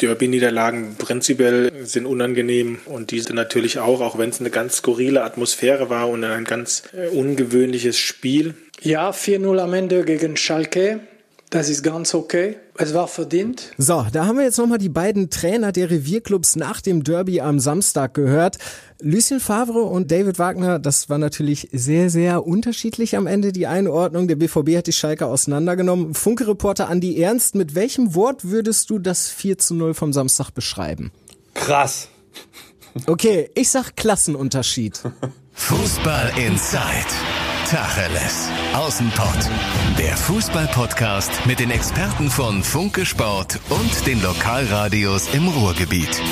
Derby-Niederlagen prinzipiell sind unangenehm und diese natürlich auch, auch wenn es eine ganz skurrile Atmosphäre war und ein ganz äh, ungewöhnliches Spiel. Ja, 4-0 am Ende gegen Schalke. Das ist ganz okay. Es war verdient. So, da haben wir jetzt nochmal die beiden Trainer der Revierclubs nach dem Derby am Samstag gehört. Lucien Favre und David Wagner, das war natürlich sehr, sehr unterschiedlich am Ende die Einordnung. Der BVB hat die Schalke auseinandergenommen. Funke-Reporter Andi Ernst, mit welchem Wort würdest du das 4 zu 0 vom Samstag beschreiben? Krass. Okay, ich sag Klassenunterschied. Fußball Inside. Tacheles. Außenpott. Der Fußball-Podcast mit den Experten von Funke Sport und den Lokalradios im Ruhrgebiet.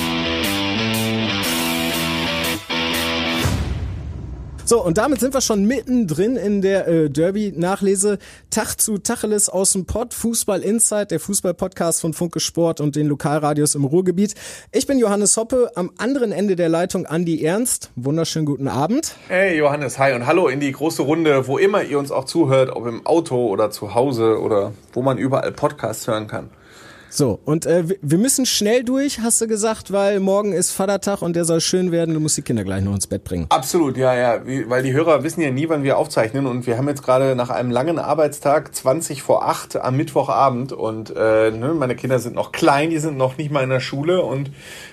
So, und damit sind wir schon mittendrin in der äh, Derby-Nachlese. Tag zu Tacheles aus dem Pott, Fußball Insight, der Fußball-Podcast von Funke Sport und den Lokalradios im Ruhrgebiet. Ich bin Johannes Hoppe, am anderen Ende der Leitung Andi Ernst. Wunderschönen guten Abend. Hey Johannes, hi und hallo in die große Runde, wo immer ihr uns auch zuhört, ob im Auto oder zu Hause oder wo man überall Podcasts hören kann. So, und äh, wir müssen schnell durch, hast du gesagt, weil morgen ist Vatertag und der soll schön werden. Du musst die Kinder gleich noch ins Bett bringen. Absolut, ja, ja. Weil die Hörer wissen ja nie, wann wir aufzeichnen. Und wir haben jetzt gerade nach einem langen Arbeitstag 20 vor 8 am Mittwochabend. Und äh, ne, meine Kinder sind noch klein, die sind noch nicht mal in der Schule. Und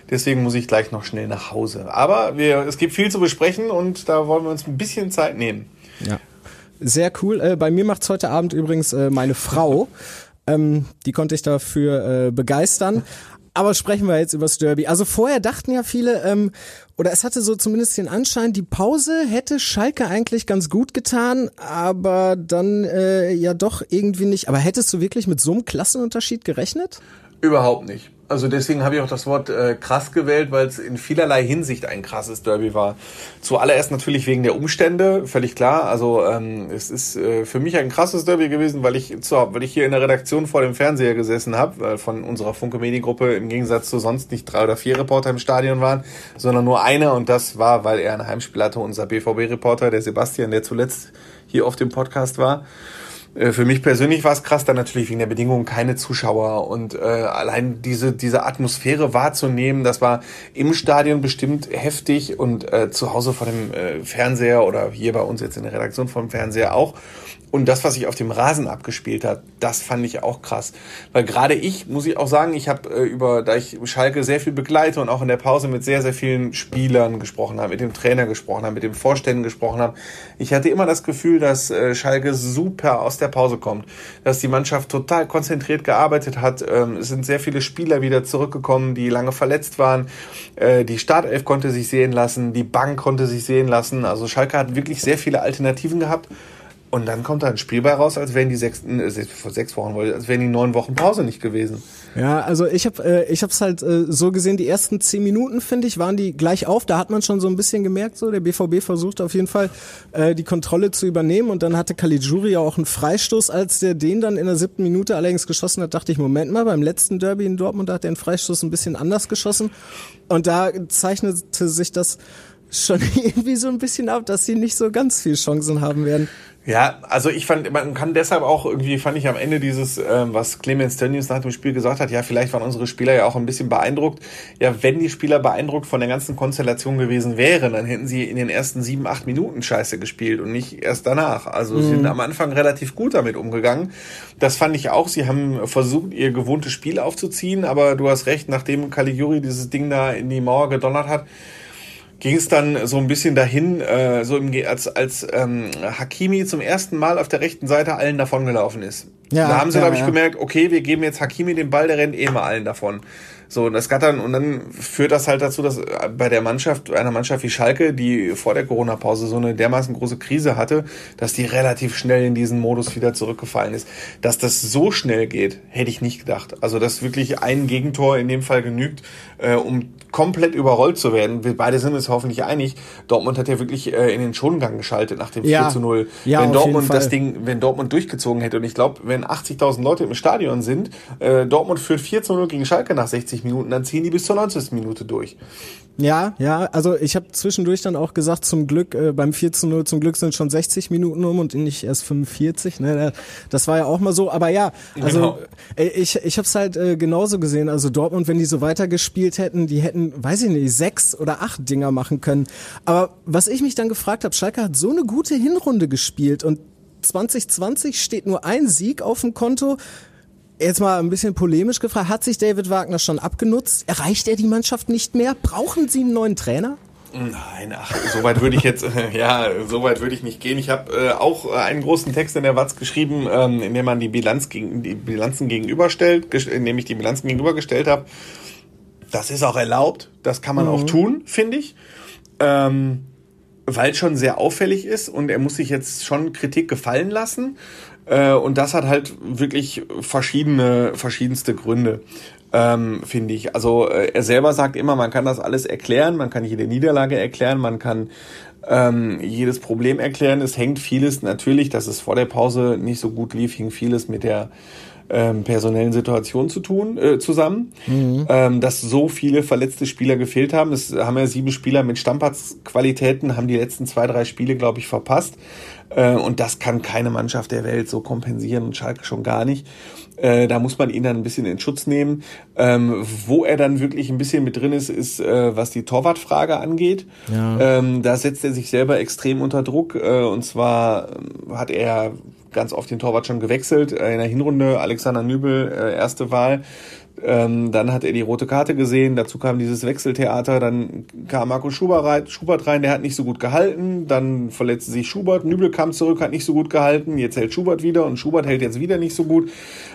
deswegen muss ich gleich noch schnell nach Hause. Aber wir, es gibt viel zu besprechen und da wollen wir uns ein bisschen Zeit nehmen. Ja. Sehr cool. Äh, bei mir macht's heute Abend übrigens äh, meine Frau. Ähm, die konnte ich dafür äh, begeistern. Aber sprechen wir jetzt über das Derby. Also vorher dachten ja viele, ähm, oder es hatte so zumindest den Anschein, die Pause hätte Schalke eigentlich ganz gut getan, aber dann äh, ja doch irgendwie nicht. Aber hättest du wirklich mit so einem Klassenunterschied gerechnet? Überhaupt nicht. Also deswegen habe ich auch das Wort äh, krass gewählt, weil es in vielerlei Hinsicht ein krasses Derby war. Zuallererst natürlich wegen der Umstände, völlig klar. Also ähm, es ist äh, für mich ein krasses Derby gewesen, weil ich, zu, weil ich hier in der Redaktion vor dem Fernseher gesessen habe, äh, von unserer Funke Mediengruppe im Gegensatz zu sonst nicht drei oder vier Reporter im Stadion waren, sondern nur einer und das war, weil er ein Heimspiel hatte, unser BVB-Reporter, der Sebastian, der zuletzt hier auf dem Podcast war. Äh, für mich persönlich war es krass, dann natürlich wegen der Bedingungen keine Zuschauer und äh, allein diese, diese Atmosphäre wahrzunehmen, das war im Stadion bestimmt heftig und äh, zu Hause vor dem äh, Fernseher oder hier bei uns jetzt in der Redaktion vom Fernseher auch. Und das, was sich auf dem Rasen abgespielt hat, das fand ich auch krass. Weil gerade ich, muss ich auch sagen, ich habe äh, über, da ich Schalke sehr viel begleite und auch in der Pause mit sehr, sehr vielen Spielern gesprochen habe, mit dem Trainer gesprochen habe, mit dem Vorständen gesprochen habe. Ich hatte immer das Gefühl, dass äh, Schalke super aus der Pause kommt. Dass die Mannschaft total konzentriert gearbeitet hat. Ähm, es sind sehr viele Spieler wieder zurückgekommen, die lange verletzt waren. Äh, die Startelf konnte sich sehen lassen, die Bank konnte sich sehen lassen. Also Schalke hat wirklich sehr viele Alternativen gehabt. Und dann kommt da ein Spiel bei raus, als wären die sechs, äh, vor sechs Wochen, als wären die neun Wochen Pause nicht gewesen. Ja, also ich habe äh, ich hab's halt äh, so gesehen, die ersten zehn Minuten, finde ich, waren die gleich auf. Da hat man schon so ein bisschen gemerkt, so der BVB versucht auf jeden Fall äh, die Kontrolle zu übernehmen. Und dann hatte Caligiuri ja auch einen Freistoß. Als der den dann in der siebten Minute allerdings geschossen hat, dachte ich, Moment mal, beim letzten Derby in Dortmund hat der einen Freistoß ein bisschen anders geschossen. Und da zeichnete sich das schon irgendwie so ein bisschen ab, dass sie nicht so ganz viel Chancen haben werden. Ja, also ich fand, man kann deshalb auch irgendwie, fand ich am Ende dieses, ähm, was Clemens Tönnies nach dem Spiel gesagt hat, ja, vielleicht waren unsere Spieler ja auch ein bisschen beeindruckt. Ja, wenn die Spieler beeindruckt von der ganzen Konstellation gewesen wären, dann hätten sie in den ersten sieben, acht Minuten scheiße gespielt und nicht erst danach. Also mhm. sie sind am Anfang relativ gut damit umgegangen. Das fand ich auch. Sie haben versucht, ihr gewohntes Spiel aufzuziehen, aber du hast recht, nachdem Caligiuri dieses Ding da in die Mauer gedonnert hat, ging es dann so ein bisschen dahin, äh, so im, als, als ähm, Hakimi zum ersten Mal auf der rechten Seite allen davongelaufen ist. Ja, da haben sie, ja, glaube ich, ja. gemerkt, okay, wir geben jetzt Hakimi den Ball, der rennt eh mal allen davon. So, und das dann, und dann führt das halt dazu, dass bei der Mannschaft, einer Mannschaft wie Schalke, die vor der Corona-Pause so eine dermaßen große Krise hatte, dass die relativ schnell in diesen Modus wieder zurückgefallen ist. Dass das so schnell geht, hätte ich nicht gedacht. Also, dass wirklich ein Gegentor in dem Fall genügt, äh, um komplett überrollt zu werden. Wir beide sind uns hoffentlich einig. Dortmund hat ja wirklich äh, in den Schongang geschaltet nach dem ja. 4 zu 0. Ja, wenn Dortmund das Ding, wenn Dortmund durchgezogen hätte, und ich glaube, wenn wenn 80.000 Leute im Stadion sind, äh, Dortmund führt 4 zu 0 gegen Schalke nach 60 Minuten, dann ziehen die bis zur 90. Minute durch. Ja, ja, also ich habe zwischendurch dann auch gesagt, zum Glück, äh, beim 4 zu 0, zum Glück sind schon 60 Minuten um und nicht erst 45. Ne? Das war ja auch mal so, aber ja, also genau. äh, ich, ich habe es halt äh, genauso gesehen. Also Dortmund, wenn die so weitergespielt hätten, die hätten, weiß ich nicht, sechs oder acht Dinger machen können. Aber was ich mich dann gefragt habe, Schalke hat so eine gute Hinrunde gespielt und 2020 steht nur ein Sieg auf dem Konto. Jetzt mal ein bisschen polemisch gefragt, hat sich David Wagner schon abgenutzt? Erreicht er die Mannschaft nicht mehr? Brauchen Sie einen neuen Trainer? Nein, ach, so weit würde ich jetzt, ja, so weit würde ich nicht gehen. Ich habe äh, auch einen großen Text in der Watz geschrieben, ähm, in dem man die Bilanz gegen die Bilanzen gegenüberstellt, in dem ich die Bilanzen gegenübergestellt habe. Das ist auch erlaubt, das kann man mhm. auch tun, finde ich. Ähm, weil schon sehr auffällig ist und er muss sich jetzt schon Kritik gefallen lassen. Äh, und das hat halt wirklich verschiedene, verschiedenste Gründe, ähm, finde ich. Also äh, er selber sagt immer, man kann das alles erklären, man kann jede Niederlage erklären, man kann ähm, jedes Problem erklären. Es hängt vieles natürlich, dass es vor der Pause nicht so gut lief, hing vieles mit der ähm, personellen Situation zu tun, äh, zusammen, mhm. ähm, dass so viele verletzte Spieler gefehlt haben. Es haben ja sieben Spieler mit Stammplatzqualitäten, haben die letzten zwei, drei Spiele, glaube ich, verpasst. Äh, und das kann keine Mannschaft der Welt so kompensieren und Schalke schon gar nicht. Äh, da muss man ihn dann ein bisschen in Schutz nehmen. Ähm, wo er dann wirklich ein bisschen mit drin ist, ist, äh, was die Torwartfrage angeht. Ja. Ähm, da setzt er sich selber extrem unter Druck. Und zwar ähm, hat er ganz oft den Torwart schon gewechselt. In der Hinrunde Alexander Nübel, erste Wahl. Ähm, dann hat er die rote Karte gesehen, dazu kam dieses Wechseltheater, dann kam Marco Schubert rein, Schubert rein, der hat nicht so gut gehalten, dann verletzte sich Schubert, Nübel kam zurück, hat nicht so gut gehalten, jetzt hält Schubert wieder und Schubert hält jetzt wieder nicht so gut.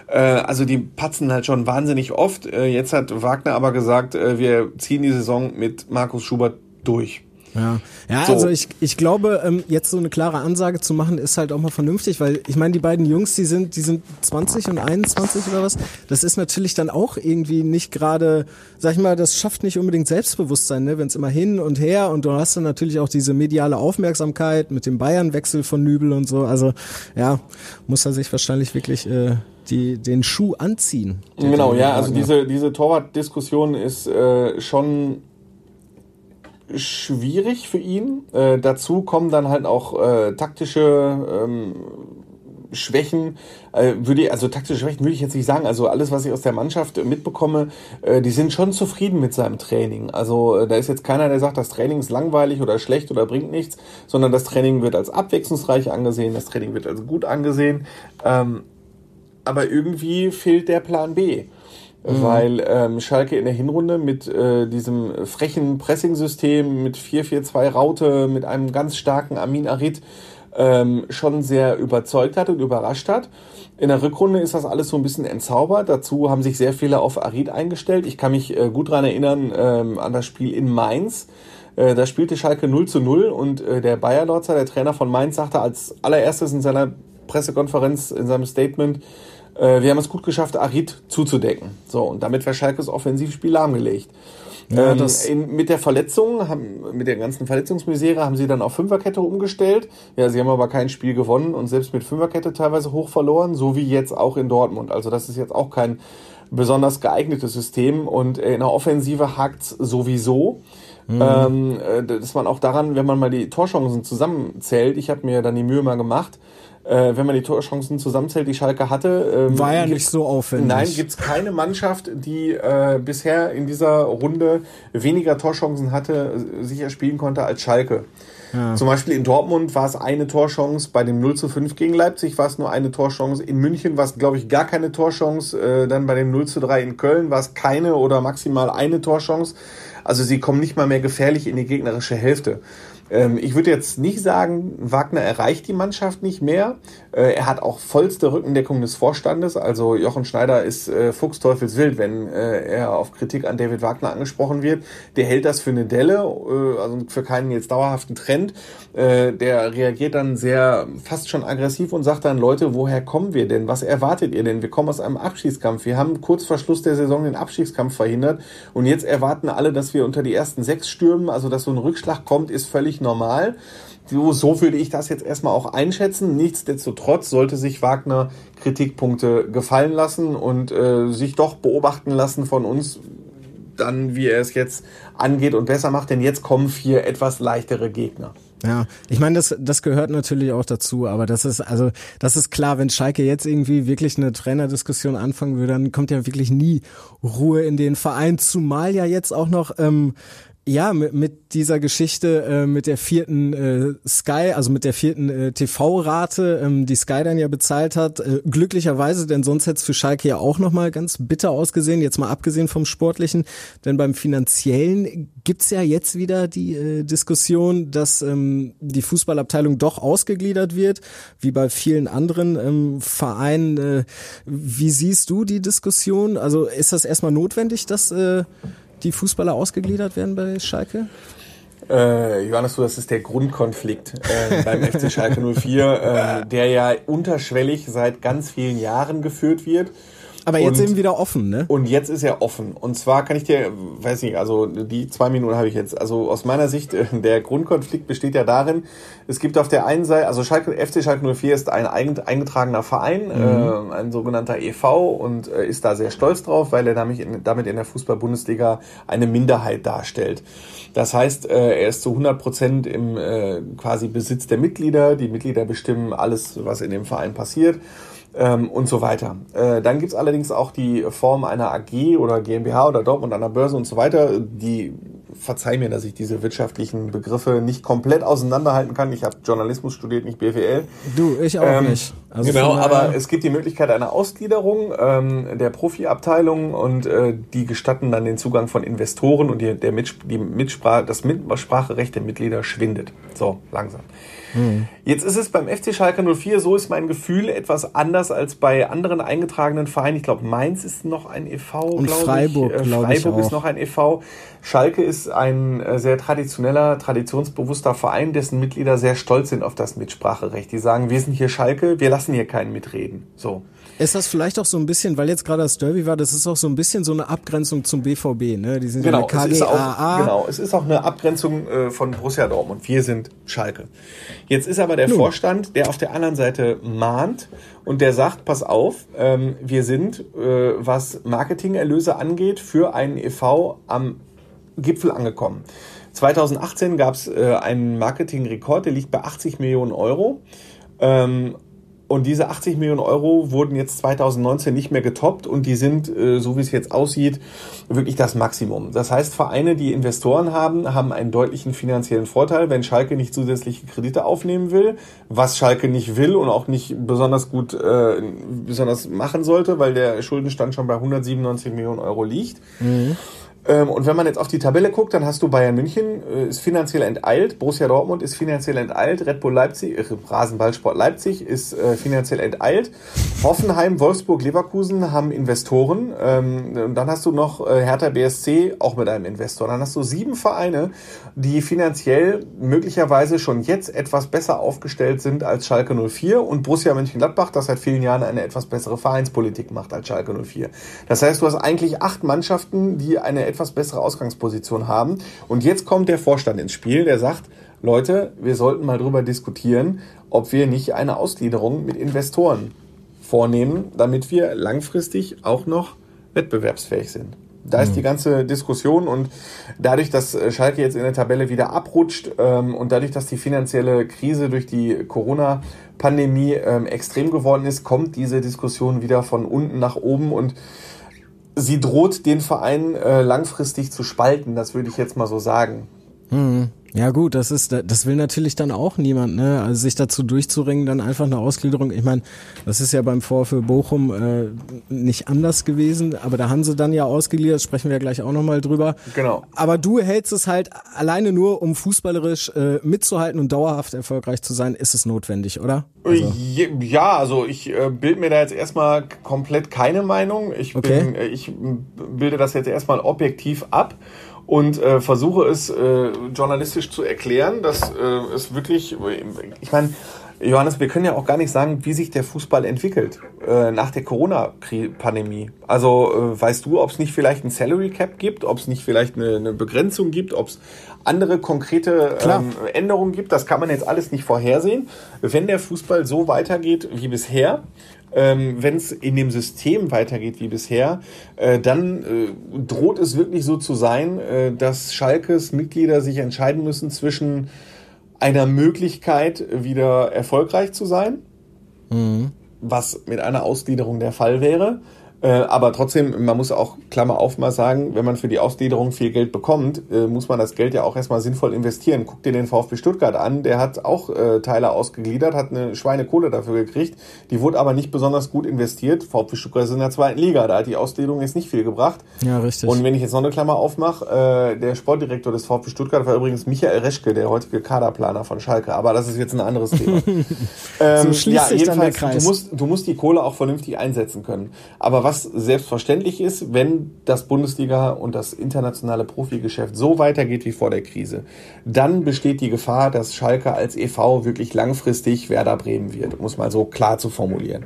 Äh, also die patzen halt schon wahnsinnig oft. Äh, jetzt hat Wagner aber gesagt, äh, wir ziehen die Saison mit Markus Schubert durch. Ja, ja so. also ich, ich glaube, ähm, jetzt so eine klare Ansage zu machen, ist halt auch mal vernünftig, weil ich meine, die beiden Jungs, die sind, die sind 20 und 21 oder was. Das ist natürlich dann auch irgendwie nicht gerade, sag ich mal, das schafft nicht unbedingt Selbstbewusstsein, ne? wenn es immer hin und her und du hast dann natürlich auch diese mediale Aufmerksamkeit mit dem Bayern-Wechsel von Nübel und so. Also ja, muss er sich wahrscheinlich wirklich äh, die, den Schuh anziehen. Genau, ja, also diese, diese Torwart-Diskussion ist äh, schon schwierig für ihn. Äh, dazu kommen dann halt auch äh, taktische ähm, Schwächen, äh, würde also taktische Schwächen würde ich jetzt nicht sagen. Also alles, was ich aus der Mannschaft mitbekomme, äh, die sind schon zufrieden mit seinem Training. Also äh, da ist jetzt keiner, der sagt, das Training ist langweilig oder schlecht oder bringt nichts, sondern das Training wird als abwechslungsreich angesehen, das Training wird als gut angesehen. Ähm, aber irgendwie fehlt der Plan B. Mhm. Weil ähm, Schalke in der Hinrunde mit äh, diesem frechen Pressing-System, mit 4-4-2 Raute, mit einem ganz starken Amin Arid ähm, schon sehr überzeugt hat und überrascht hat. In der Rückrunde ist das alles so ein bisschen entzaubert. Dazu haben sich sehr viele auf Arid eingestellt. Ich kann mich äh, gut dran erinnern ähm, an das Spiel in Mainz. Äh, da spielte Schalke 0 zu 0 und äh, der Bayer Lorzer, der Trainer von Mainz, sagte als allererstes in seiner Pressekonferenz, in seinem Statement, wir haben es gut geschafft, Arid zuzudecken. So, und damit war Schalkes Offensivspiel lahmgelegt. Ja, ähm, in, mit der Verletzung, haben, mit der ganzen Verletzungsmisere haben sie dann auf Fünferkette umgestellt. Ja, sie haben aber kein Spiel gewonnen und selbst mit Fünferkette teilweise hoch verloren, so wie jetzt auch in Dortmund. Also das ist jetzt auch kein besonders geeignetes System und in der Offensive hakt's sowieso. Mhm. Ähm, äh, dass man auch daran, wenn man mal die Torchancen zusammenzählt, ich habe mir dann die Mühe mal gemacht, äh, wenn man die Torchancen zusammenzählt, die Schalke hatte. Ähm, War ja nicht so aufwendig. Nein, gibt es keine Mannschaft, die äh, bisher in dieser Runde weniger Torchancen hatte, äh, sicher spielen konnte als Schalke. Ja. Zum Beispiel in Dortmund war es eine Torchance, bei dem 0 zu 5 gegen Leipzig war es nur eine Torchance, in München war es, glaube ich, gar keine Torchance, äh, dann bei dem 0 zu 3 in Köln war es keine oder maximal eine Torchance. Also sie kommen nicht mal mehr gefährlich in die gegnerische Hälfte. Ähm, ich würde jetzt nicht sagen, Wagner erreicht die Mannschaft nicht mehr. Äh, er hat auch vollste Rückendeckung des Vorstandes. Also Jochen Schneider ist äh, fuchsteufelswild, wenn äh, er auf Kritik an David Wagner angesprochen wird. Der hält das für eine Delle, äh, also für keinen jetzt dauerhaften Trend. Äh, der reagiert dann sehr fast schon aggressiv und sagt dann, Leute, woher kommen wir denn? Was erwartet ihr denn? Wir kommen aus einem Abschiedskampf. Wir haben kurz vor Schluss der Saison den Abschiedskampf verhindert und jetzt erwarten alle, dass wir wir unter die ersten sechs stürmen. Also, dass so ein Rückschlag kommt, ist völlig normal. So, so würde ich das jetzt erstmal auch einschätzen. Nichtsdestotrotz sollte sich Wagner Kritikpunkte gefallen lassen und äh, sich doch beobachten lassen von uns, dann, wie er es jetzt angeht und besser macht, denn jetzt kommen vier etwas leichtere Gegner. Ja, ich meine, das, das gehört natürlich auch dazu, aber das ist, also, das ist klar, wenn Schalke jetzt irgendwie wirklich eine Trainerdiskussion anfangen würde, dann kommt ja wirklich nie Ruhe in den Verein, zumal ja jetzt auch noch ähm, ja, mit, mit dieser Geschichte äh, mit der vierten äh, Sky, also mit der vierten äh, TV-Rate, ähm, die Sky dann ja bezahlt hat, äh, glücklicherweise, denn sonst hätte es für Schalke ja auch nochmal ganz bitter ausgesehen, jetzt mal abgesehen vom Sportlichen, denn beim Finanziellen gibt's ja jetzt wieder die äh, Diskussion, dass ähm, die Fußballabteilung doch ausgegliedert wird, wie bei vielen anderen ähm, Vereinen. Äh, wie siehst du die Diskussion? Also ist das erstmal notwendig, dass äh, die Fußballer ausgegliedert werden bei Schalke? Äh, Johannes, du, das ist der Grundkonflikt äh, beim FC Schalke 04, äh, der ja unterschwellig seit ganz vielen Jahren geführt wird. Aber jetzt und, eben wieder offen, ne? Und jetzt ist er offen. Und zwar kann ich dir, weiß nicht, also die zwei Minuten habe ich jetzt. Also aus meiner Sicht, äh, der Grundkonflikt besteht ja darin, es gibt auf der einen Seite, also Schalke, FC Schalke 04 ist ein eingetragener Verein, mhm. äh, ein sogenannter EV und äh, ist da sehr stolz drauf, weil er damit in, damit in der Fußball-Bundesliga eine Minderheit darstellt. Das heißt, äh, er ist zu 100 Prozent im äh, quasi Besitz der Mitglieder. Die Mitglieder bestimmen alles, was in dem Verein passiert ähm, und so weiter. Äh, dann gibt's allerdings auch die Form einer AG oder GmbH oder Dortmund an der Börse und so weiter, die verzeih mir, dass ich diese wirtschaftlichen Begriffe nicht komplett auseinanderhalten kann. Ich habe Journalismus studiert, nicht BWL. Du, ich auch ähm, nicht. Also genau, aber es gibt die Möglichkeit einer Ausgliederung ähm, der Profiabteilung und äh, die gestatten dann den Zugang von Investoren und die, der Mitspr die Mitsprache, das Mitspracherecht der Mitglieder schwindet. So, langsam. Jetzt ist es beim FC Schalke 04, so ist mein Gefühl, etwas anders als bei anderen eingetragenen Vereinen. Ich glaube, Mainz ist noch ein e.V., Und Freiburg, ich. Äh, Freiburg ich ist noch ein e.V. Schalke ist ein äh, sehr traditioneller, traditionsbewusster Verein, dessen Mitglieder sehr stolz sind auf das Mitspracherecht. Die sagen, wir sind hier Schalke, wir lassen hier keinen mitreden. So. Ist das vielleicht auch so ein bisschen, weil jetzt gerade das Derby war, das ist auch so ein bisschen so eine Abgrenzung zum BVB, ne? Die sind genau, ja eine KGAA. Genau, es ist auch eine Abgrenzung äh, von Borussia Dortmund. Wir sind Schalke. Jetzt ist aber der Nun. Vorstand, der auf der anderen Seite mahnt und der sagt, pass auf, ähm, wir sind, äh, was Marketingerlöse angeht, für einen e.V. am Gipfel angekommen. 2018 gab es äh, einen Marketingrekord, der liegt bei 80 Millionen Euro. Ähm, und diese 80 Millionen Euro wurden jetzt 2019 nicht mehr getoppt und die sind, äh, so wie es jetzt aussieht, wirklich das Maximum. Das heißt, Vereine, die Investoren haben, haben einen deutlichen finanziellen Vorteil, wenn Schalke nicht zusätzliche Kredite aufnehmen will, was Schalke nicht will und auch nicht besonders gut äh, besonders machen sollte, weil der Schuldenstand schon bei 197 Millionen Euro liegt. Mhm. Ähm, und wenn man jetzt auf die Tabelle guckt, dann hast du Bayern München, äh, ist finanziell enteilt, Borussia Dortmund ist finanziell enteilt, Red Bull Leipzig, äh, Rasenballsport Leipzig ist äh, finanziell enteilt, Hoffenheim, Wolfsburg, Leverkusen haben Investoren, ähm, und dann hast du noch äh, Hertha BSC auch mit einem Investor. Dann hast du sieben Vereine, die finanziell möglicherweise schon jetzt etwas besser aufgestellt sind als Schalke 04 und Borussia Mönchengladbach, das seit vielen Jahren eine etwas bessere Vereinspolitik macht als Schalke 04. Das heißt, du hast eigentlich acht Mannschaften, die eine etwas bessere Ausgangsposition haben. Und jetzt kommt der Vorstand ins Spiel, der sagt, Leute, wir sollten mal drüber diskutieren, ob wir nicht eine Ausgliederung mit Investoren vornehmen, damit wir langfristig auch noch wettbewerbsfähig sind. Da ist die mhm. ganze Diskussion und dadurch, dass Schalke jetzt in der Tabelle wieder abrutscht ähm, und dadurch, dass die finanzielle Krise durch die Corona-Pandemie ähm, extrem geworden ist, kommt diese Diskussion wieder von unten nach oben und sie droht den Verein äh, langfristig zu spalten, das würde ich jetzt mal so sagen. Mhm. Ja gut, das ist, das will natürlich dann auch niemand, ne? Also sich dazu durchzuringen, dann einfach eine Ausgliederung. Ich meine, das ist ja beim VfL Bochum äh, nicht anders gewesen, aber da haben sie dann ja ausgegliedert, sprechen wir gleich auch nochmal drüber. Genau. Aber du hältst es halt alleine nur, um fußballerisch äh, mitzuhalten und dauerhaft erfolgreich zu sein, ist es notwendig, oder? Also. Ja, also ich äh, bilde mir da jetzt erstmal komplett keine Meinung. Ich, okay. bin, äh, ich bilde das jetzt erstmal objektiv ab und äh, versuche es äh, journalistisch zu erklären, dass äh, es wirklich, ich meine, Johannes, wir können ja auch gar nicht sagen, wie sich der Fußball entwickelt äh, nach der Corona-Pandemie. Also äh, weißt du, ob es nicht vielleicht ein Salary Cap gibt, ob es nicht vielleicht eine, eine Begrenzung gibt, ob es andere konkrete ähm, Änderungen gibt. Das kann man jetzt alles nicht vorhersehen. Wenn der Fußball so weitergeht wie bisher, ähm, wenn es in dem System weitergeht wie bisher, äh, dann äh, droht es wirklich so zu sein, äh, dass Schalkes Mitglieder sich entscheiden müssen zwischen einer Möglichkeit, wieder erfolgreich zu sein, mhm. was mit einer Ausgliederung der Fall wäre, äh, aber trotzdem, man muss auch, Klammer auf, mal sagen, wenn man für die Ausgliederung viel Geld bekommt, äh, muss man das Geld ja auch erstmal sinnvoll investieren. Guck dir den VfB Stuttgart an, der hat auch äh, Teile ausgegliedert, hat eine Schweinekohle dafür gekriegt, die wurde aber nicht besonders gut investiert. VfB Stuttgart ist in der zweiten Liga, da hat die Ausgliederung jetzt nicht viel gebracht. Ja, richtig. Und wenn ich jetzt noch eine Klammer aufmache, äh, der Sportdirektor des VfB Stuttgart war übrigens Michael Reschke, der heutige Kaderplaner von Schalke, aber das ist jetzt ein anderes Thema. ähm, so schließt ja, sich dann der Kreis. Du musst, du musst die Kohle auch vernünftig einsetzen können. Aber was selbstverständlich ist, wenn das Bundesliga und das internationale Profigeschäft so weitergeht wie vor der Krise, dann besteht die Gefahr, dass Schalke als EV wirklich langfristig Werder Bremen wird, um es mal so klar zu formulieren.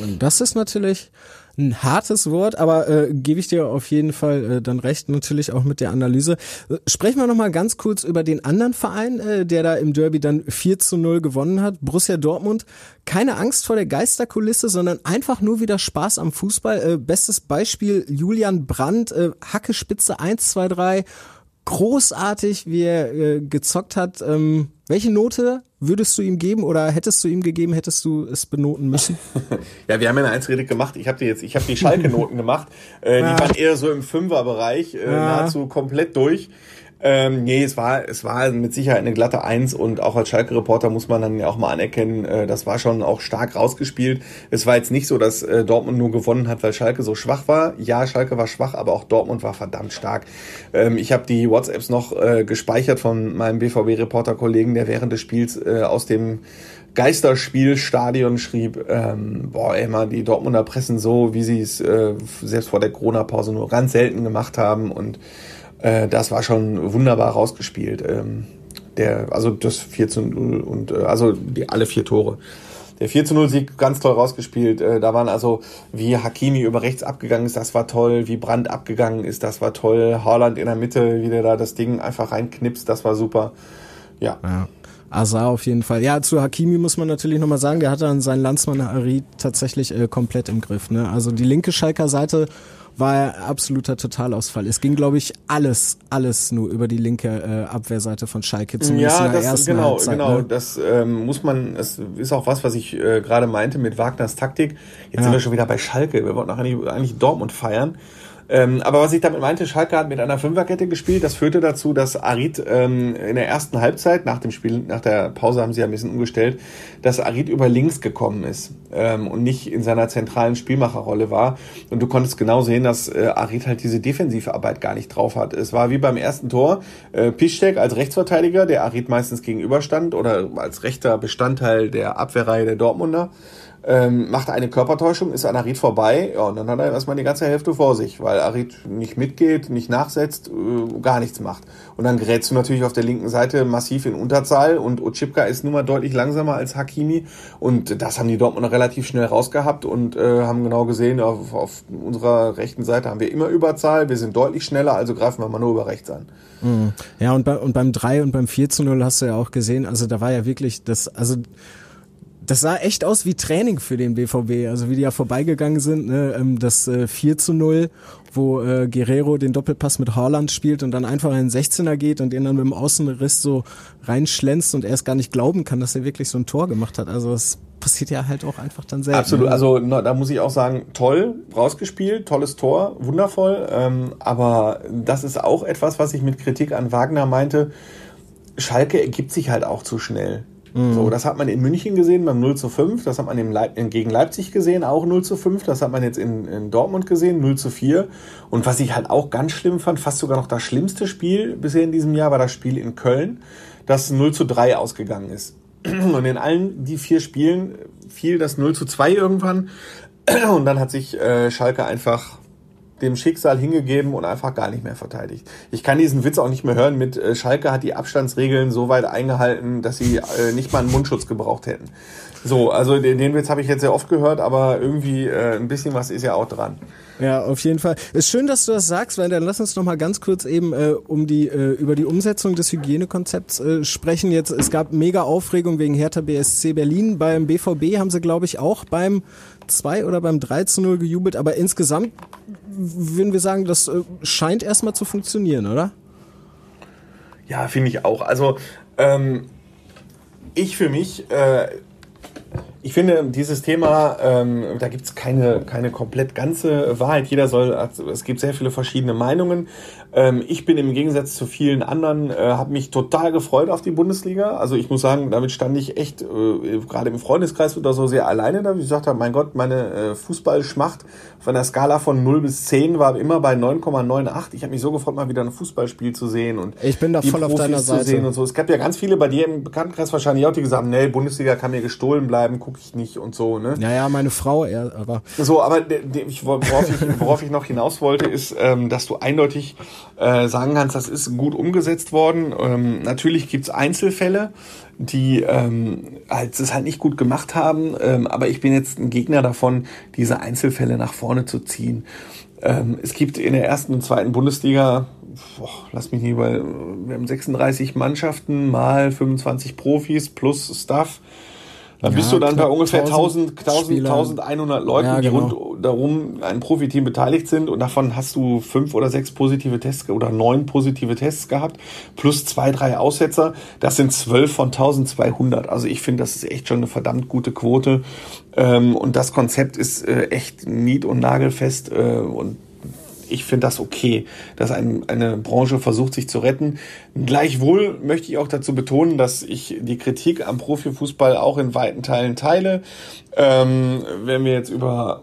Und das ist natürlich ein hartes Wort, aber äh, gebe ich dir auf jeden Fall äh, dann recht, natürlich auch mit der Analyse. Äh, sprechen wir nochmal ganz kurz über den anderen Verein, äh, der da im Derby dann 4 zu 0 gewonnen hat, Borussia Dortmund. Keine Angst vor der Geisterkulisse, sondern einfach nur wieder Spaß am Fußball. Äh, bestes Beispiel Julian Brandt, äh, Hacke Spitze 1, 2, 3 großartig, wie er äh, gezockt hat. Ähm, welche Note würdest du ihm geben oder hättest du ihm gegeben, hättest du es benoten müssen? ja, wir haben ja eine Einzelrede gemacht. Ich habe die jetzt, ich habe die Schalke-Noten gemacht. Äh, ja. Die waren eher so im Fünferbereich, äh, ja. nahezu komplett durch. Ähm, nee, es war, es war mit Sicherheit eine glatte Eins und auch als Schalke-Reporter muss man dann ja auch mal anerkennen, äh, das war schon auch stark rausgespielt. Es war jetzt nicht so, dass äh, Dortmund nur gewonnen hat, weil Schalke so schwach war. Ja, Schalke war schwach, aber auch Dortmund war verdammt stark. Ähm, ich habe die WhatsApps noch äh, gespeichert von meinem BVB-Reporter-Kollegen, der während des Spiels äh, aus dem Geisterspielstadion schrieb, ähm, boah, ey, mal, die Dortmunder pressen so, wie sie es äh, selbst vor der Corona-Pause nur ganz selten gemacht haben und äh, das war schon wunderbar rausgespielt. Ähm, der, also das 4 zu 0 und äh, also die, alle vier Tore. Der 4 zu 0 Sieg ganz toll rausgespielt. Äh, da waren also, wie Hakimi über rechts abgegangen ist, das war toll. Wie Brandt abgegangen ist, das war toll. Haaland in der Mitte, wie der da das Ding einfach reinknipst, das war super. Ja. ja. Azar auf jeden Fall. Ja, zu Hakimi muss man natürlich nochmal sagen, der hat dann seinen Landsmann Harit tatsächlich äh, komplett im Griff. Ne? Also die linke Schalker Seite war absoluter Totalausfall. Es ging, glaube ich, alles, alles nur über die linke äh, Abwehrseite von Schalke, zumindest ja, in der das, ersten genau, Halbzeit. Genau, ne? das ähm, muss man, es ist auch was, was ich äh, gerade meinte mit Wagners Taktik. Jetzt ja. sind wir schon wieder bei Schalke. Wir wollten auch eigentlich, eigentlich Dortmund feiern. Ähm, aber was ich damit meinte, Schalke hat mit einer Fünferkette gespielt. Das führte dazu, dass Arid ähm, in der ersten Halbzeit, nach dem Spiel, nach der Pause haben sie ja ein bisschen umgestellt, dass Arid über links gekommen ist ähm, und nicht in seiner zentralen Spielmacherrolle war. Und du konntest genau sehen, dass äh, Arid halt diese defensive Arbeit gar nicht drauf hat. Es war wie beim ersten Tor äh, Piszczek als Rechtsverteidiger, der Arid meistens gegenüberstand oder als rechter Bestandteil der Abwehrreihe der Dortmunder ähm, macht eine Körpertäuschung, ist an Arid vorbei, ja, und dann hat er erstmal die ganze Hälfte vor sich, weil Arid nicht mitgeht, nicht nachsetzt, äh, gar nichts macht. Und dann gerätst du natürlich auf der linken Seite massiv in Unterzahl und Ochipka ist nun mal deutlich langsamer als Hakimi und das haben die Dortmunder relativ schnell rausgehabt und äh, haben genau gesehen, auf, auf unserer rechten Seite haben wir immer Überzahl, wir sind deutlich schneller, also greifen wir mal nur über rechts an. Mhm. Ja, und, bei, und beim 3 und beim 4 zu 0 hast du ja auch gesehen, also da war ja wirklich das, also das sah echt aus wie Training für den BVB, also wie die ja vorbeigegangen sind, ne? Ähm, das äh, 4 zu 0, wo äh, Guerrero den Doppelpass mit Haaland spielt und dann einfach in den 16er geht und den dann mit dem Außenriss so reinschlänzt und er es gar nicht glauben kann, dass er wirklich so ein Tor gemacht hat. Also das passiert ja halt auch einfach dann selten. Absolut, ne? also da muss ich auch sagen, toll rausgespielt, tolles Tor, wundervoll, ähm, aber das ist auch etwas, was ich mit Kritik an Wagner meinte, Schalke ergibt sich halt auch zu schnell. So, das hat man in München gesehen beim 0 zu 5, das hat man im Leip gegen Leipzig gesehen, auch 0 zu 5, das hat man jetzt in, in Dortmund gesehen, 0 zu 4. Und was ich halt auch ganz schlimm fand, fast sogar noch das schlimmste Spiel bisher in diesem Jahr, war das Spiel in Köln, das 0 zu 3 ausgegangen ist. Und in allen die vier Spielen fiel das 0 zu 2 irgendwann. Und dann hat sich äh, Schalke einfach dem Schicksal hingegeben und einfach gar nicht mehr verteidigt. Ich kann diesen Witz auch nicht mehr hören mit äh, Schalke hat die Abstandsregeln so weit eingehalten, dass sie äh, nicht mal einen Mundschutz gebraucht hätten. So, also den, den Witz habe ich jetzt sehr oft gehört, aber irgendwie äh, ein bisschen was ist ja auch dran. Ja, auf jeden Fall. Ist schön, dass du das sagst, weil dann lass uns noch mal ganz kurz eben äh, um die äh, über die Umsetzung des Hygienekonzepts äh, sprechen. Jetzt es gab mega Aufregung wegen Hertha BSC Berlin. Beim BVB haben sie glaube ich auch beim 2 oder beim 3 zu 0 gejubelt, aber insgesamt würden wir sagen, das äh, scheint erstmal zu funktionieren, oder? Ja, finde ich auch. Also ähm, ich für mich äh, ich finde, dieses Thema, ähm, da gibt es keine, keine komplett ganze Wahrheit. Jeder soll, also es gibt sehr viele verschiedene Meinungen. Ähm, ich bin im Gegensatz zu vielen anderen, äh, habe mich total gefreut auf die Bundesliga. Also ich muss sagen, damit stand ich echt äh, gerade im Freundeskreis oder so sehr alleine da. Wie ich gesagt habe, mein Gott, meine äh, Fußballschmacht von der Skala von 0 bis 10 war immer bei 9,98. Ich habe mich so gefreut, mal wieder ein Fußballspiel zu sehen und ich bin da voll Profis auf deiner Seite. und so. Es gab ja ganz viele bei dir im Bekanntenkreis wahrscheinlich auch, die gesagt haben, nee, Bundesliga kann mir gestohlen bleiben, guck gucke ich nicht und so. Ne? Ja, ja, meine Frau, eher, aber. So, aber worauf ich, worauf ich noch hinaus wollte, ist, ähm, dass du eindeutig äh, sagen kannst, das ist gut umgesetzt worden. Ähm, natürlich gibt's Einzelfälle, die ähm, halt, es halt nicht gut gemacht haben, ähm, aber ich bin jetzt ein Gegner davon, diese Einzelfälle nach vorne zu ziehen. Ähm, es gibt in der ersten und zweiten Bundesliga, boah, lass mich nicht, weil wir haben 36 Mannschaften mal 25 Profis plus Staff. Da ja, bist du dann bei ungefähr 1000, 1000, 1100 Leuten, ja, genau. die rund darum ein Profiteam beteiligt sind und davon hast du fünf oder sechs positive Tests oder neun positive Tests gehabt, plus zwei, drei Aussetzer. Das sind zwölf von 1200. Also ich finde, das ist echt schon eine verdammt gute Quote. Ähm, und das Konzept ist äh, echt nied- und nagelfest äh, und ich finde das okay, dass ein, eine Branche versucht, sich zu retten. Gleichwohl möchte ich auch dazu betonen, dass ich die Kritik am Profifußball auch in weiten Teilen teile. Ähm, wenn wir jetzt über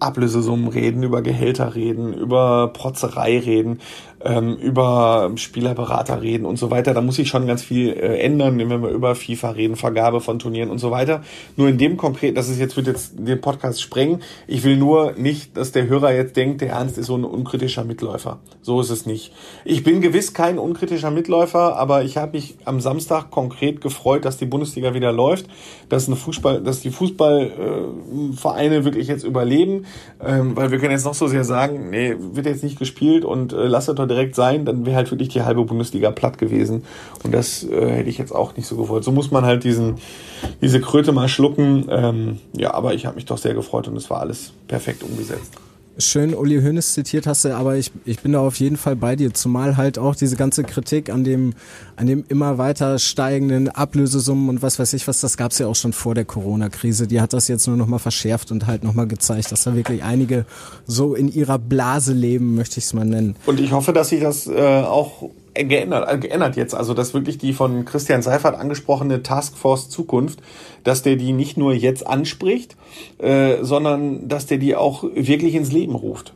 Ablösesummen reden, über Gehälter reden, über Protzerei reden, ähm, über Spielerberater reden und so weiter. Da muss sich schon ganz viel äh, ändern, wenn wir über FIFA reden, Vergabe von Turnieren und so weiter. Nur in dem konkret, das ist jetzt, wird jetzt den Podcast sprengen. Ich will nur nicht, dass der Hörer jetzt denkt, der Ernst ist so ein unkritischer Mitläufer. So ist es nicht. Ich bin gewiss kein unkritischer Mitläufer, aber ich habe mich am Samstag konkret gefreut, dass die Bundesliga wieder läuft, dass eine Fußball, dass die Fußballvereine äh, wirklich jetzt überleben, ähm, weil wir können jetzt noch so sehr sagen, nee, wird jetzt nicht gespielt und äh, lasst doch direkt sein, dann wäre halt wirklich die halbe Bundesliga platt gewesen. Und das äh, hätte ich jetzt auch nicht so gewollt. So muss man halt diesen, diese Kröte mal schlucken. Ähm, ja, aber ich habe mich doch sehr gefreut und es war alles perfekt umgesetzt schön Uli Hoeneß zitiert hast aber ich, ich bin da auf jeden Fall bei dir, zumal halt auch diese ganze Kritik an dem, an dem immer weiter steigenden Ablösesummen und was weiß ich was, das gab's ja auch schon vor der Corona-Krise. Die hat das jetzt nur nochmal verschärft und halt nochmal gezeigt, dass da wirklich einige so in ihrer Blase leben, möchte ich es mal nennen. Und ich hoffe, dass sich das äh, auch geändert, äh, geändert jetzt. Also, dass wirklich die von Christian Seifert angesprochene Taskforce Zukunft, dass der die nicht nur jetzt anspricht, äh, sondern dass der die auch wirklich ins Leben ruft.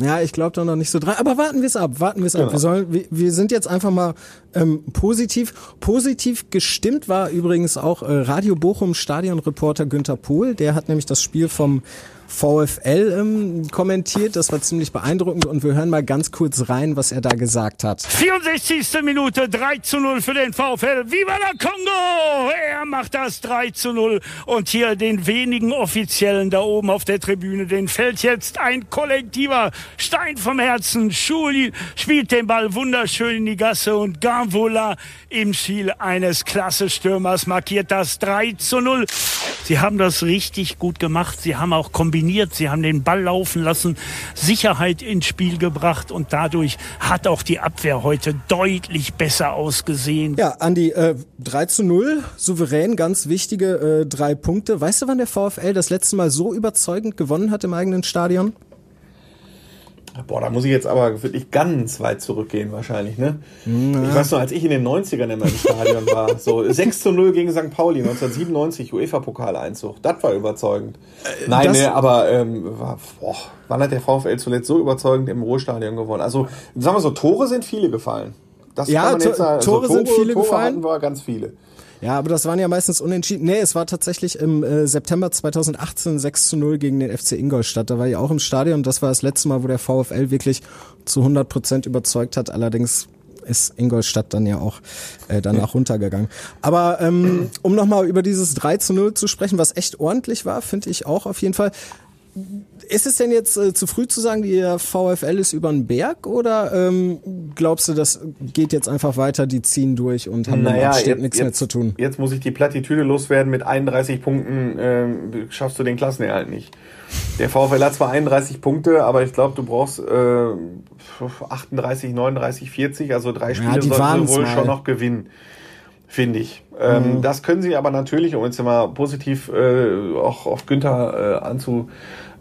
Ja, ich glaube da noch nicht so dran. Aber warten wir es ab, warten wir es genau. ab. Wir, sollen, wir, wir sind jetzt einfach mal ähm, positiv. Positiv gestimmt war übrigens auch äh, Radio Bochum Stadionreporter Günther Pohl. Der hat nämlich das Spiel vom VfL ähm, kommentiert. Das war ziemlich beeindruckend und wir hören mal ganz kurz rein, was er da gesagt hat. 64. Minute 3 zu 0 für den VfL. Viva la Congo! Er macht das 3 zu 0 und hier den wenigen Offiziellen da oben auf der Tribüne, den fällt jetzt ein kollektiver Stein vom Herzen. Schuli spielt den Ball wunderschön in die Gasse und Gavola im Ziel eines klasse Stürmers markiert das 3 zu 0. Sie haben das richtig gut gemacht. Sie haben auch kombiniert kombiniert, sie haben den Ball laufen lassen, Sicherheit ins Spiel gebracht und dadurch hat auch die Abwehr heute deutlich besser ausgesehen. Ja, Andi, äh, 3 zu 0, souverän, ganz wichtige äh, drei Punkte. Weißt du, wann der VfL das letzte Mal so überzeugend gewonnen hat im eigenen Stadion? Boah, da muss ich jetzt aber wirklich ganz weit zurückgehen wahrscheinlich, ne? Ja. Ich weiß noch, als ich in den 90ern immer im Stadion war, so 6 zu 0 gegen St. Pauli, 1997, UEFA-Pokaleinzug. Das war überzeugend. Äh, Nein, ne, aber ähm, war, boah, wann hat der VfL zuletzt so überzeugend im Ruhestadion gewonnen? Also, sagen wir so, Tore sind viele gefallen. Das ja, kann man jetzt. Also, Tore, Tore, sind viele Tore gefallen. hatten wir ganz viele. Ja, aber das waren ja meistens unentschieden. Nee, es war tatsächlich im äh, September 2018 6 zu 0 gegen den FC Ingolstadt. Da war ich auch im Stadion. Das war das letzte Mal, wo der VfL wirklich zu 100 Prozent überzeugt hat. Allerdings ist Ingolstadt dann ja auch äh, danach runtergegangen. Aber ähm, um nochmal über dieses 3 zu 0 zu sprechen, was echt ordentlich war, finde ich auch auf jeden Fall. Ist es denn jetzt äh, zu früh zu sagen, der VfL ist über den Berg oder ähm, glaubst du, das geht jetzt einfach weiter, die ziehen durch und haben naja, Abstieg jetzt, nichts jetzt, mehr zu tun? Jetzt muss ich die Plattitüde loswerden, mit 31 Punkten äh, schaffst du den Klassenerhalt nicht. Der VfL hat zwar 31 Punkte, aber ich glaube, du brauchst äh, 38, 39, 40, also drei Spiele ja, sollten wohl mal. schon noch gewinnen finde ich. Ähm, mhm. Das können sie aber natürlich, um jetzt mal positiv äh, auch auf Günther, äh, anzu,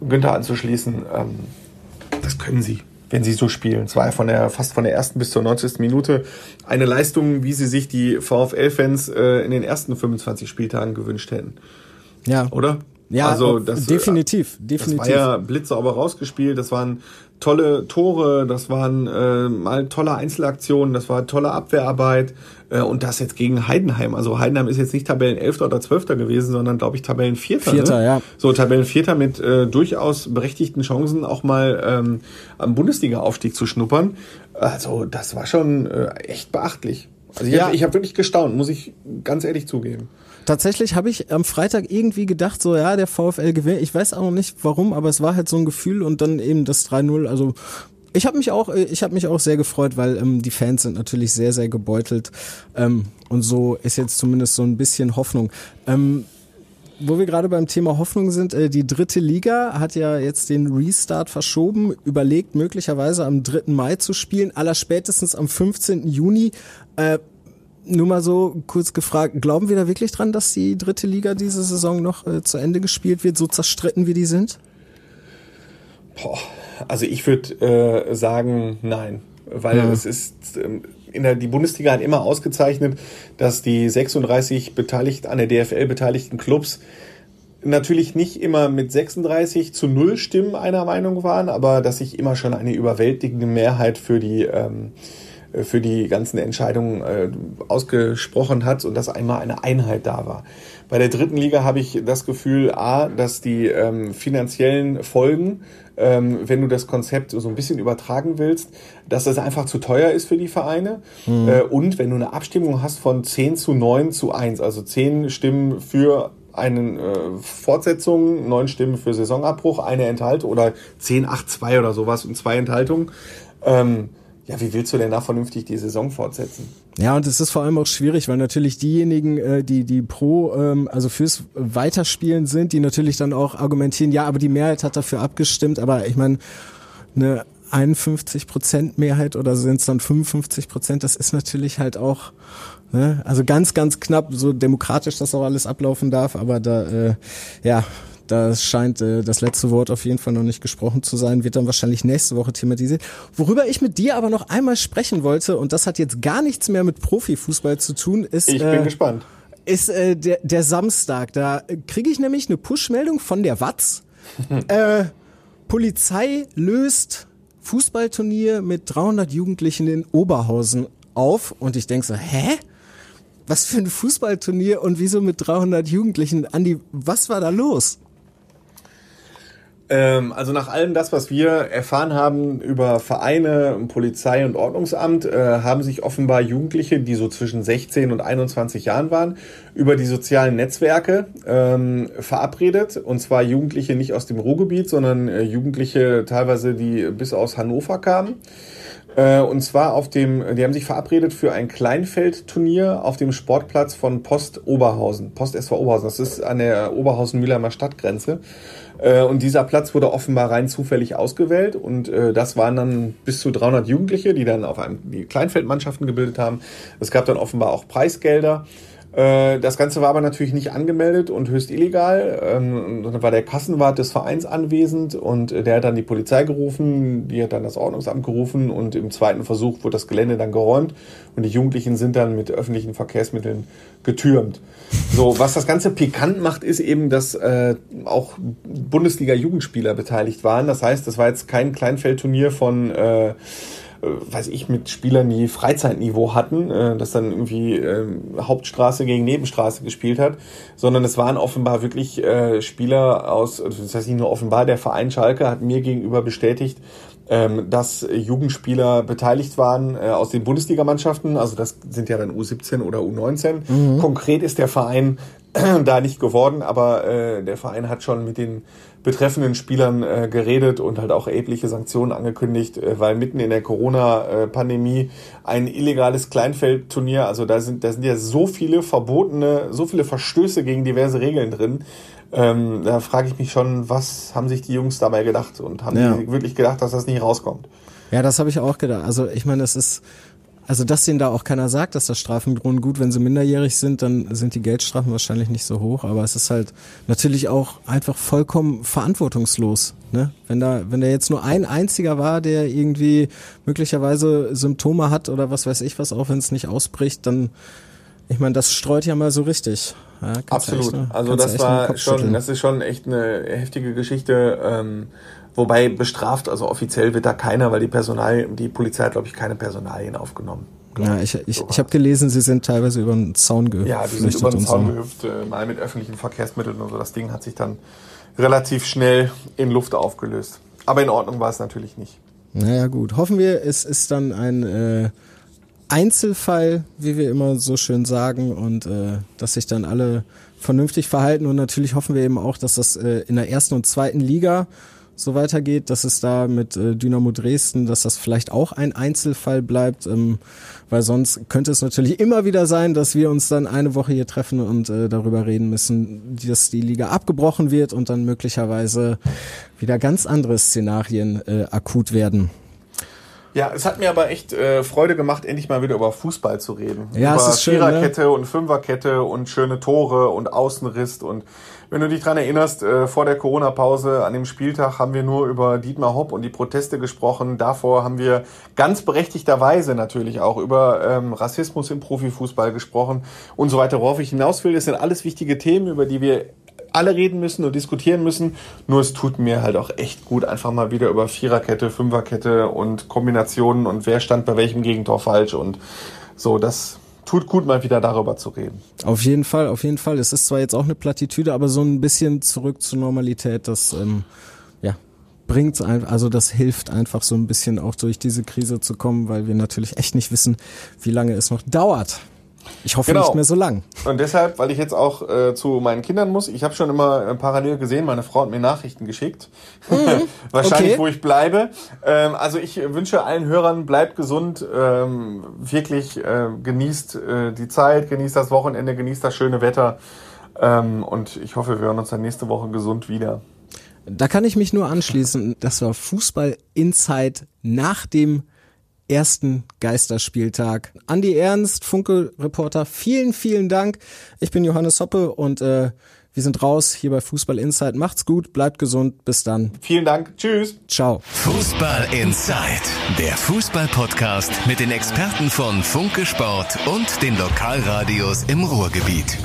Günther anzuschließen, ähm, das können sie, wenn sie so spielen. Es war von der, fast von der ersten bis zur 90. Minute eine Leistung, wie sie sich die VfL-Fans äh, in den ersten 25 Spieltagen gewünscht hätten. Ja. Oder? Ja, also das, definitiv, definitiv. Das war ja blitzsauber rausgespielt, das waren tolle Tore, das waren äh, mal tolle Einzelaktionen, das war tolle Abwehrarbeit äh, und das jetzt gegen Heidenheim. Also Heidenheim ist jetzt nicht Tabellenelfter oder Zwölfter gewesen, sondern glaube ich Tabellenvierter. Vierter, ne? ja. So Tabellenvierter mit äh, durchaus berechtigten Chancen auch mal ähm, am Bundesliga-Aufstieg zu schnuppern. Also das war schon äh, echt beachtlich. Also ich ja. habe hab wirklich gestaunt, muss ich ganz ehrlich zugeben. Tatsächlich habe ich am Freitag irgendwie gedacht, so ja, der VfL gewinnt. Ich weiß auch noch nicht warum, aber es war halt so ein Gefühl und dann eben das 3-0. Also ich habe mich auch, ich habe mich auch sehr gefreut, weil ähm, die Fans sind natürlich sehr, sehr gebeutelt ähm, und so ist jetzt zumindest so ein bisschen Hoffnung. Ähm, wo wir gerade beim Thema Hoffnung sind, äh, die dritte Liga hat ja jetzt den Restart verschoben, überlegt möglicherweise am 3. Mai zu spielen, allerspätestens am 15. Juni. Äh, nur mal so kurz gefragt, glauben wir da wirklich dran, dass die dritte Liga diese Saison noch äh, zu Ende gespielt wird, so zerstritten wie die sind? Boah, also ich würde äh, sagen, nein. Weil ja. es ist, ähm, in der, die Bundesliga hat immer ausgezeichnet, dass die 36 beteiligt, an der DFL beteiligten Clubs natürlich nicht immer mit 36 zu 0 Stimmen einer Meinung waren, aber dass sich immer schon eine überwältigende Mehrheit für die ähm, äh, für die ganzen Entscheidungen äh, ausgesprochen hat und dass einmal eine Einheit da war. Bei der dritten Liga habe ich das Gefühl, a, dass die ähm, finanziellen Folgen, ähm, wenn du das Konzept so ein bisschen übertragen willst, dass das einfach zu teuer ist für die Vereine. Mhm. Äh, und wenn du eine Abstimmung hast von 10 zu 9 zu 1, also 10 Stimmen für eine äh, Fortsetzung, neun Stimmen für Saisonabbruch, eine Enthaltung oder 10, 8, 2 oder sowas und zwei Enthaltungen. Ähm, ja, wie willst du denn da vernünftig die Saison fortsetzen? Ja, und es ist vor allem auch schwierig, weil natürlich diejenigen, äh, die die pro, ähm, also fürs Weiterspielen sind, die natürlich dann auch argumentieren, ja, aber die Mehrheit hat dafür abgestimmt, aber ich meine, eine 51 Prozent Mehrheit oder sind es dann 55 Prozent, das ist natürlich halt auch, ne, also ganz, ganz knapp, so demokratisch das auch alles ablaufen darf, aber da, äh, ja, da scheint äh, das letzte Wort auf jeden Fall noch nicht gesprochen zu sein, wird dann wahrscheinlich nächste Woche thematisiert. Worüber ich mit dir aber noch einmal sprechen wollte, und das hat jetzt gar nichts mehr mit Profifußball zu tun, ist. Ich bin äh, gespannt. Ist äh, der, der Samstag. Da kriege ich nämlich eine Push-Meldung von der Watz. äh, Polizei löst Fußballturnier mit 300 Jugendlichen in Oberhausen auf. Und ich denke so, hä? Was für ein Fußballturnier und wieso mit 300 Jugendlichen? Andi, was war da los? Ähm, also nach allem das, was wir erfahren haben über Vereine, Polizei und Ordnungsamt, äh, haben sich offenbar Jugendliche, die so zwischen 16 und 21 Jahren waren, über die sozialen Netzwerke ähm, verabredet. Und zwar Jugendliche nicht aus dem Ruhrgebiet, sondern äh, Jugendliche teilweise, die bis aus Hannover kamen. Äh, und zwar auf dem, die haben sich verabredet für ein Kleinfeldturnier auf dem Sportplatz von Post Oberhausen. Post SV Oberhausen. Das ist an der Oberhausen-Mühlheimer Stadtgrenze. Äh, und dieser Platz wurde offenbar rein zufällig ausgewählt und äh, das waren dann bis zu 300 Jugendliche, die dann auf einem die Kleinfeldmannschaften gebildet haben. Es gab dann offenbar auch Preisgelder. Äh, das Ganze war aber natürlich nicht angemeldet und höchst illegal. Ähm, dann war der Kassenwart des Vereins anwesend und der hat dann die Polizei gerufen, die hat dann das Ordnungsamt gerufen und im zweiten Versuch wurde das Gelände dann geräumt und die Jugendlichen sind dann mit öffentlichen Verkehrsmitteln getürmt. So, was das Ganze pikant macht, ist eben, dass äh, auch Bundesliga-Jugendspieler beteiligt waren. Das heißt, das war jetzt kein Kleinfeldturnier von äh, weiß ich, mit Spielern, die Freizeitniveau hatten, äh, das dann irgendwie äh, Hauptstraße gegen Nebenstraße gespielt hat, sondern es waren offenbar wirklich äh, Spieler aus, das heißt nicht nur offenbar, der Verein Schalke hat mir gegenüber bestätigt, ähm, dass Jugendspieler beteiligt waren äh, aus den Bundesligamannschaften, also das sind ja dann U17 oder U19. Mhm. Konkret ist der Verein da nicht geworden, aber äh, der Verein hat schon mit den betreffenden Spielern äh, geredet und halt auch erhebliche Sanktionen angekündigt, äh, weil mitten in der Corona-Pandemie ein illegales Kleinfeldturnier, also da sind, da sind ja so viele verbotene, so viele Verstöße gegen diverse Regeln drin. Ähm, da frage ich mich schon, was haben sich die Jungs dabei gedacht und haben ja. die wirklich gedacht, dass das nicht rauskommt? Ja, das habe ich auch gedacht. Also ich meine, es ist also, dass denen da auch keiner sagt, dass das Strafen drohen. Gut, wenn sie minderjährig sind, dann sind die Geldstrafen wahrscheinlich nicht so hoch. Aber es ist halt natürlich auch einfach vollkommen verantwortungslos. Ne? Wenn da, wenn da jetzt nur ein einziger war, der irgendwie möglicherweise Symptome hat oder was weiß ich was, auch wenn es nicht ausbricht, dann, ich meine, das streut ja mal so richtig. Ja, Absolut. Echt, also das war schon, das ist schon echt eine heftige Geschichte. Ähm, Wobei bestraft, also offiziell wird da keiner, weil die Personal, die Polizei hat, glaube ich, keine Personalien aufgenommen. Ja, ich, ich, so ich habe gelesen, sie sind teilweise über den Zaun gehüpft. Ja, die sind über den Zaun so. gehüpft, äh, mal mit öffentlichen Verkehrsmitteln und so. Das Ding hat sich dann relativ schnell in Luft aufgelöst. Aber in Ordnung war es natürlich nicht. Naja, gut. Hoffen wir, es ist dann ein äh, Einzelfall, wie wir immer so schön sagen, und äh, dass sich dann alle vernünftig verhalten. Und natürlich hoffen wir eben auch, dass das äh, in der ersten und zweiten Liga so weitergeht, dass es da mit äh, Dynamo Dresden, dass das vielleicht auch ein Einzelfall bleibt, ähm, weil sonst könnte es natürlich immer wieder sein, dass wir uns dann eine Woche hier treffen und äh, darüber reden müssen, dass die Liga abgebrochen wird und dann möglicherweise wieder ganz andere Szenarien äh, akut werden. Ja, es hat mir aber echt äh, Freude gemacht, endlich mal wieder über Fußball zu reden. Ja, über es ist schön, Viererkette ne? und Fünferkette und schöne Tore und Außenriss und wenn du dich dran erinnerst, äh, vor der Corona-Pause an dem Spieltag haben wir nur über Dietmar Hopp und die Proteste gesprochen. Davor haben wir ganz berechtigterweise natürlich auch über ähm, Rassismus im Profifußball gesprochen und so weiter. Worauf ich hinaus will, das sind alles wichtige Themen, über die wir alle reden müssen und diskutieren müssen. Nur es tut mir halt auch echt gut, einfach mal wieder über Viererkette, Fünferkette und Kombinationen und wer stand bei welchem Gegentor falsch und so, das tut gut, mal wieder darüber zu reden. Auf jeden Fall, auf jeden Fall. Es ist zwar jetzt auch eine Plattitüde, aber so ein bisschen zurück zur Normalität, das ähm, ja bringt also das hilft einfach so ein bisschen auch durch diese Krise zu kommen, weil wir natürlich echt nicht wissen, wie lange es noch dauert. Ich hoffe genau. nicht mehr so lang. Und deshalb, weil ich jetzt auch äh, zu meinen Kindern muss, ich habe schon immer äh, parallel gesehen, meine Frau hat mir Nachrichten geschickt. Mhm. Wahrscheinlich, okay. wo ich bleibe. Ähm, also ich wünsche allen Hörern, bleibt gesund, ähm, wirklich äh, genießt die Zeit, genießt das Wochenende, genießt das schöne Wetter. Ähm, und ich hoffe, wir hören uns dann nächste Woche gesund wieder. Da kann ich mich nur anschließen. Das war Fußball Inside nach dem ersten Geisterspieltag. Andi Ernst, Funke-Reporter, vielen, vielen Dank. Ich bin Johannes Hoppe und äh, wir sind raus hier bei Fußball Insight. Macht's gut, bleibt gesund, bis dann. Vielen Dank, tschüss. Ciao. Fußball Insight, der Fußball-Podcast mit den Experten von Funke Sport und den Lokalradios im Ruhrgebiet.